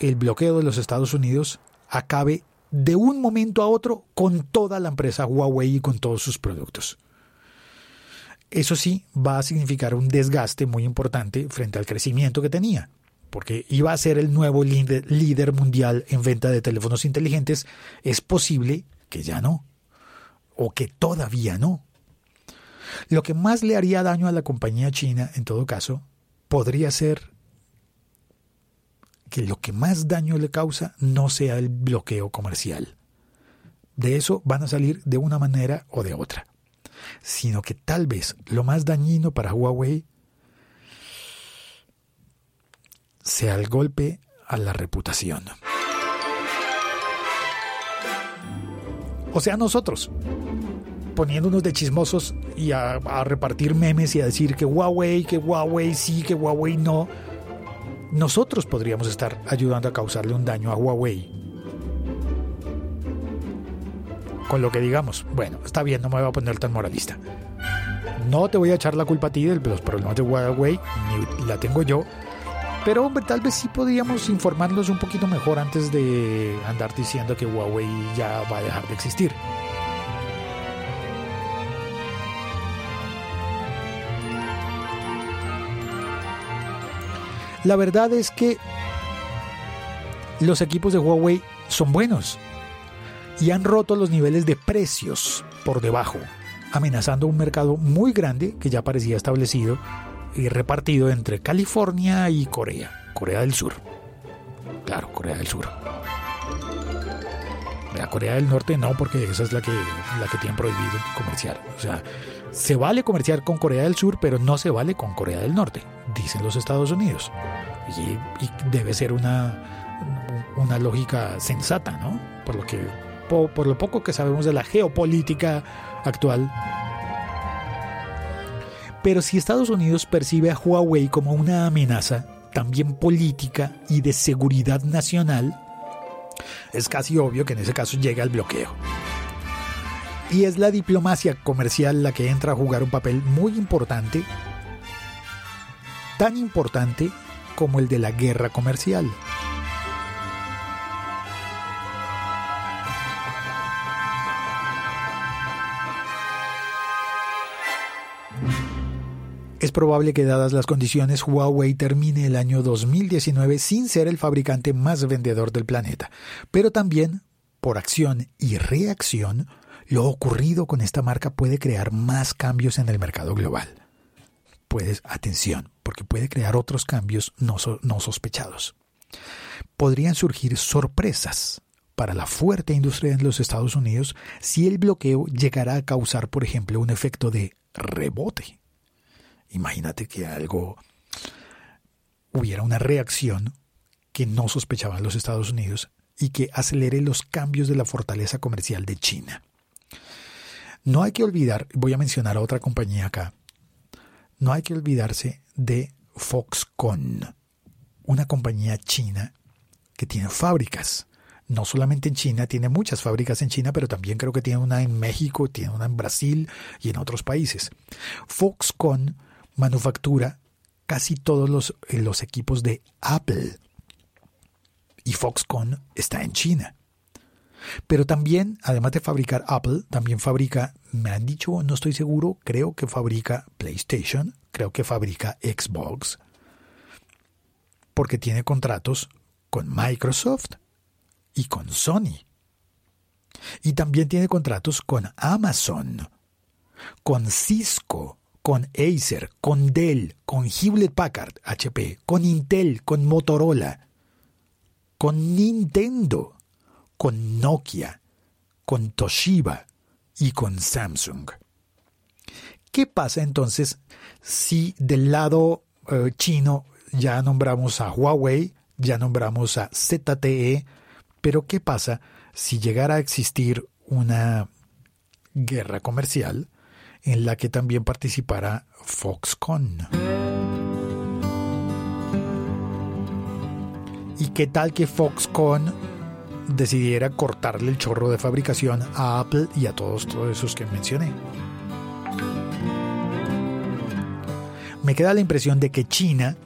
el bloqueo de los Estados Unidos acabe de un momento a otro con toda la empresa Huawei y con todos sus productos. Eso sí va a significar un desgaste muy importante frente al crecimiento que tenía, porque iba a ser el nuevo líder, mundial en venta de teléfonos inteligentes. Es posible que ya no, o que todavía no. Lo que más le haría daño a la compañía china, en todo caso, podría ser que lo que más daño le causa no sea el bloqueo comercial. De eso van a salir de una manera o de otra. Sino que tal vez lo más dañino para Huawei sea el golpe a la reputación. O sea, nosotros poniéndonos de chismosos y a, repartir memes y a decir que Huawei, que Huawei sí, que Huawei no, nosotros podríamos estar ayudando a causarle un daño a Huawei. Con lo que digamos, bueno, está bien, no me voy a poner tan moralista. No te voy a echar la culpa a ti de los problemas de Huawei, ni la tengo yo. Pero hombre, tal vez sí podríamos informarnos un poquito mejor antes de andar diciendo que Huawei ya va a dejar de existir. La verdad es que los equipos de Huawei son buenos y han roto los niveles de precios por debajo, amenazando un mercado muy grande que ya parecía establecido y repartido entre California y Corea, Corea del Sur. Claro, Corea del Sur. La Corea del Norte no, porque esa es la que, la que tienen prohibido comerciar. O sea, se vale comerciar con Corea del Sur, pero no se vale con Corea del Norte, dicen los Estados Unidos. Y, debe ser una, una lógica sensata, ¿no? Por lo, que, por, lo poco que sabemos de la geopolítica actual. Pero si Estados Unidos percibe a Huawei como una amenaza, también política y de seguridad nacional, es casi obvio que en ese caso llega el bloqueo. Y es la diplomacia comercial la que entra a jugar un papel muy importante, tan importante como el de la guerra comercial. Es probable que dadas las condiciones Huawei termine el año 2019 sin ser el fabricante más vendedor del planeta, pero también, por acción y reacción, lo ocurrido con esta marca puede crear más cambios en el mercado global puedes, atención, porque puede crear otros cambios no, no sospechados. Podrían surgir sorpresas para la fuerte industria en los Estados Unidos si el bloqueo llegara a causar, por ejemplo, un efecto de rebote. Imagínate que algo hubiera una reacción que no sospechaban los Estados Unidos y que acelere los cambios de la fortaleza comercial de China. No hay que olvidar, voy a mencionar a otra compañía acá, no hay que olvidarse de Foxconn, una compañía china que tiene fábricas. No solamente en China, tiene muchas fábricas en China, pero también creo que tiene una en México, tiene una en Brasil y en otros países. Foxconn manufactura casi todos los, eh, los equipos de Apple. Y Foxconn está en China. Pero también, además de fabricar Apple, también fabrica, me han dicho, no estoy seguro, creo que fabrica PlayStation, creo que fabrica Xbox, porque tiene contratos con Microsoft y con Sony. Y también tiene contratos con Amazon, con Cisco, con Acer, con Dell, con Hewlett Packard, HP, con Intel, con Motorola, con Nintendo, con Nokia, con Toshiba y con Samsung. ¿Qué pasa entonces si del lado eh, chino ya nombramos a Huawei, ya nombramos a ZTE, pero qué pasa si llegara a existir una guerra comercial en la que también participará Foxconn. ¿Y qué tal que Foxconn decidiera cortarle el chorro de fabricación a Apple y a todos, todos esos que mencioné? Me queda la impresión de que China,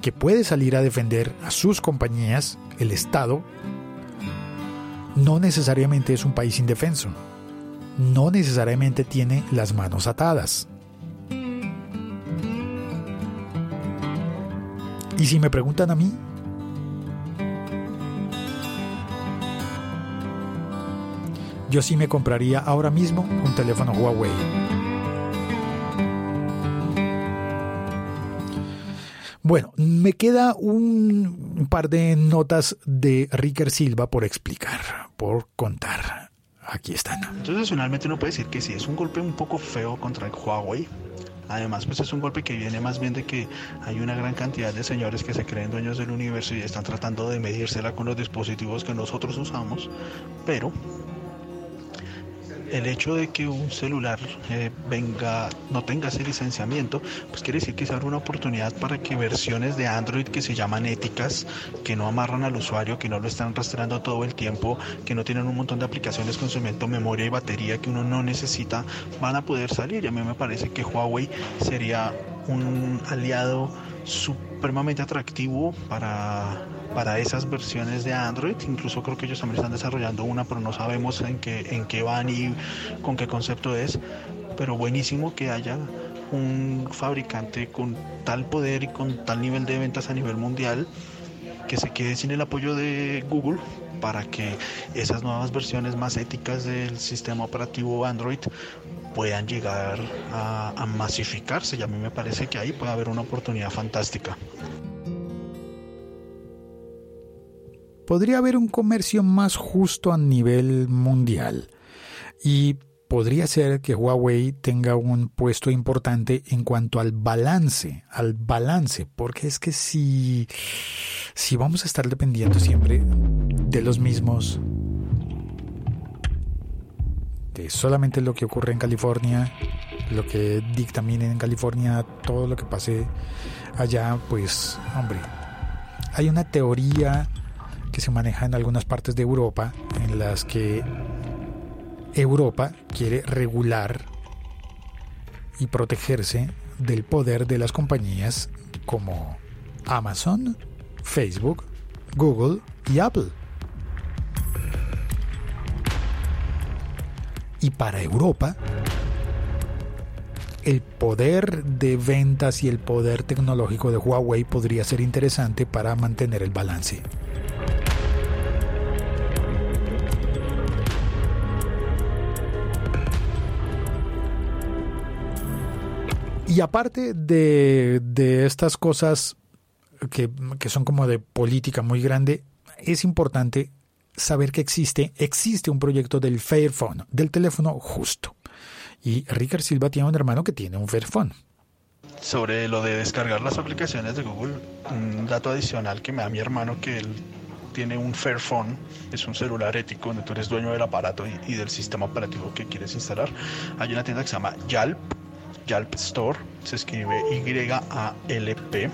que puede salir a defender a sus compañías, el Estado, no necesariamente es un país indefenso no necesariamente tiene las manos atadas. Y si me preguntan a mí, yo sí me compraría ahora mismo un teléfono Huawei. Bueno, me queda un par de notas de Ricker Silva por explicar, por contar aquí están. Entonces, finalmente uno puede decir que sí, es un golpe un poco feo contra el Huawei. Además, pues es un golpe que viene más bien de que hay una gran cantidad de señores que se creen dueños del universo y están tratando de medírsela con los dispositivos que nosotros usamos, pero el hecho de que un celular eh, venga, no tenga ese licenciamiento, pues quiere decir que se abre una oportunidad para que versiones de Android que se llaman éticas, que no amarran al usuario, que no lo están rastreando todo el tiempo, que no tienen un montón de aplicaciones consumiendo memoria y batería que uno no necesita, van a poder salir. Y a mí me parece que Huawei sería un aliado supremamente atractivo para para esas versiones de Android. Incluso creo que ellos también están desarrollando una, pero no sabemos en qué, en qué van y con qué concepto es. Pero buenísimo que haya un fabricante con tal poder y con tal nivel de ventas a nivel mundial que se quede sin el apoyo de Google para que esas nuevas versiones más éticas del sistema operativo Android puedan llegar a, masificarse y a mí me parece que ahí puede haber una oportunidad fantástica. podría haber un comercio más justo a nivel mundial y podría ser que Huawei tenga un puesto importante en cuanto al balance, al balance, porque es que si, si vamos a estar dependiendo siempre de los mismos, de solamente lo que ocurre en California, lo que dictaminen en California, todo lo que pase allá, pues, hombre, hay una teoría que se maneja en algunas partes de Europa, en las que Europa quiere regular y protegerse del poder de las compañías como Amazon, Facebook, Google y Apple. Y para Europa, el poder de ventas y el poder tecnológico de Huawei podría ser interesante para mantener el balance. Y aparte de, de estas cosas que, que son como de política muy grande, es importante saber que existe, existe un proyecto del Fairphone, del teléfono justo. Y Ricard Silva tiene un hermano que tiene un Fairphone. Sobre lo de descargar las aplicaciones de Google, un dato adicional que me da mi hermano que él tiene un Fairphone, es un celular ético donde tú eres dueño del aparato y, y del sistema operativo que quieres instalar. Hay una tienda que se llama Yalp, Yalp Store, se escribe Y-A-L-P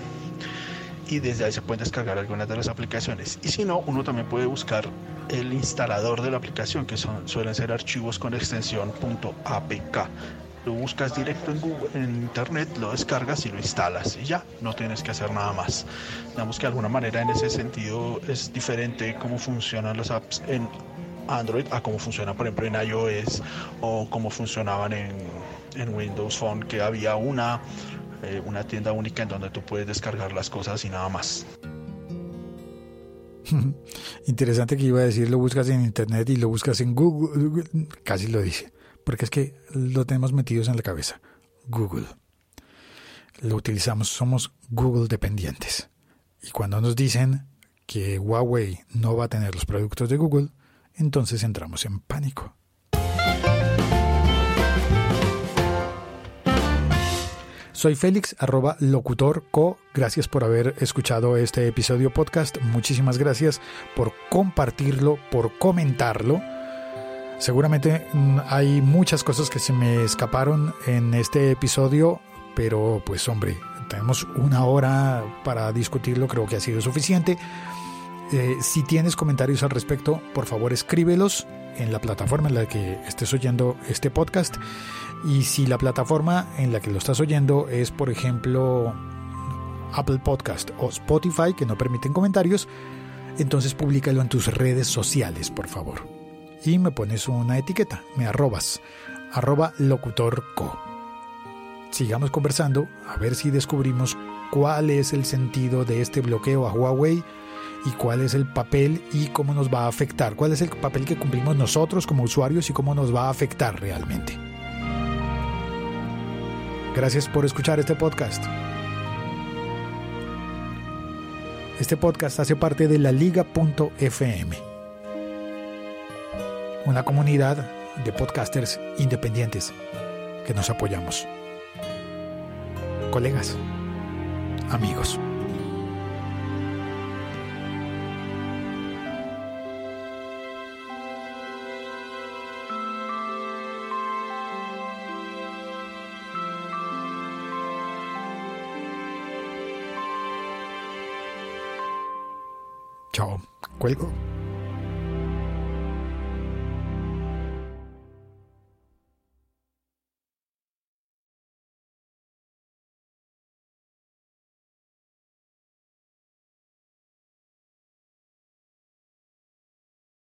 y desde ahí se pueden descargar algunas de las aplicaciones. Y si no, uno también puede buscar el instalador de la aplicación, que son, suelen ser archivos con extensión .apk. Lo buscas directo en, Google, en internet, lo descargas y lo instalas y ya, no tienes que hacer nada más. Digamos que de alguna manera en ese sentido es diferente cómo funcionan las apps en Android a cómo funciona por ejemplo en iOS o cómo funcionaban en, en Windows Phone, que había una eh, una tienda única en donde tú puedes descargar las cosas y nada más. Interesante que iba a decir lo buscas en internet y lo buscas en Google, casi lo dice, porque es que lo tenemos metidos en la cabeza. Google. Lo utilizamos, somos Google dependientes. Y cuando nos dicen que Huawei no va a tener los productos de Google, entonces entramos en pánico. Soy Félix, arroba locutorco. Gracias por haber escuchado este episodio podcast. Muchísimas gracias por compartirlo, por comentarlo. Seguramente mm, hay muchas cosas que se me escaparon en este episodio, pero pues hombre, tenemos una hora para discutirlo, creo que ha sido suficiente. Eh, si tienes comentarios al respecto, por favor escríbelos en la plataforma en la que estés oyendo este podcast. Y si la plataforma en la que lo estás oyendo es, por ejemplo, Apple Podcast o Spotify, que no permiten comentarios, entonces públicalo en tus redes sociales, por favor. Y me pones una etiqueta, me arrobas, arroba locutorco. Sigamos conversando, a ver si descubrimos cuál es el sentido de este bloqueo a Huawei y cuál es el papel y cómo nos va a afectar, cuál es el papel que cumplimos nosotros como usuarios y cómo nos va a afectar realmente. Gracias por escuchar este podcast. Este podcast hace parte de la liga.fm, una comunidad de podcasters independientes que nos apoyamos. Colegas, amigos. 好，回锅。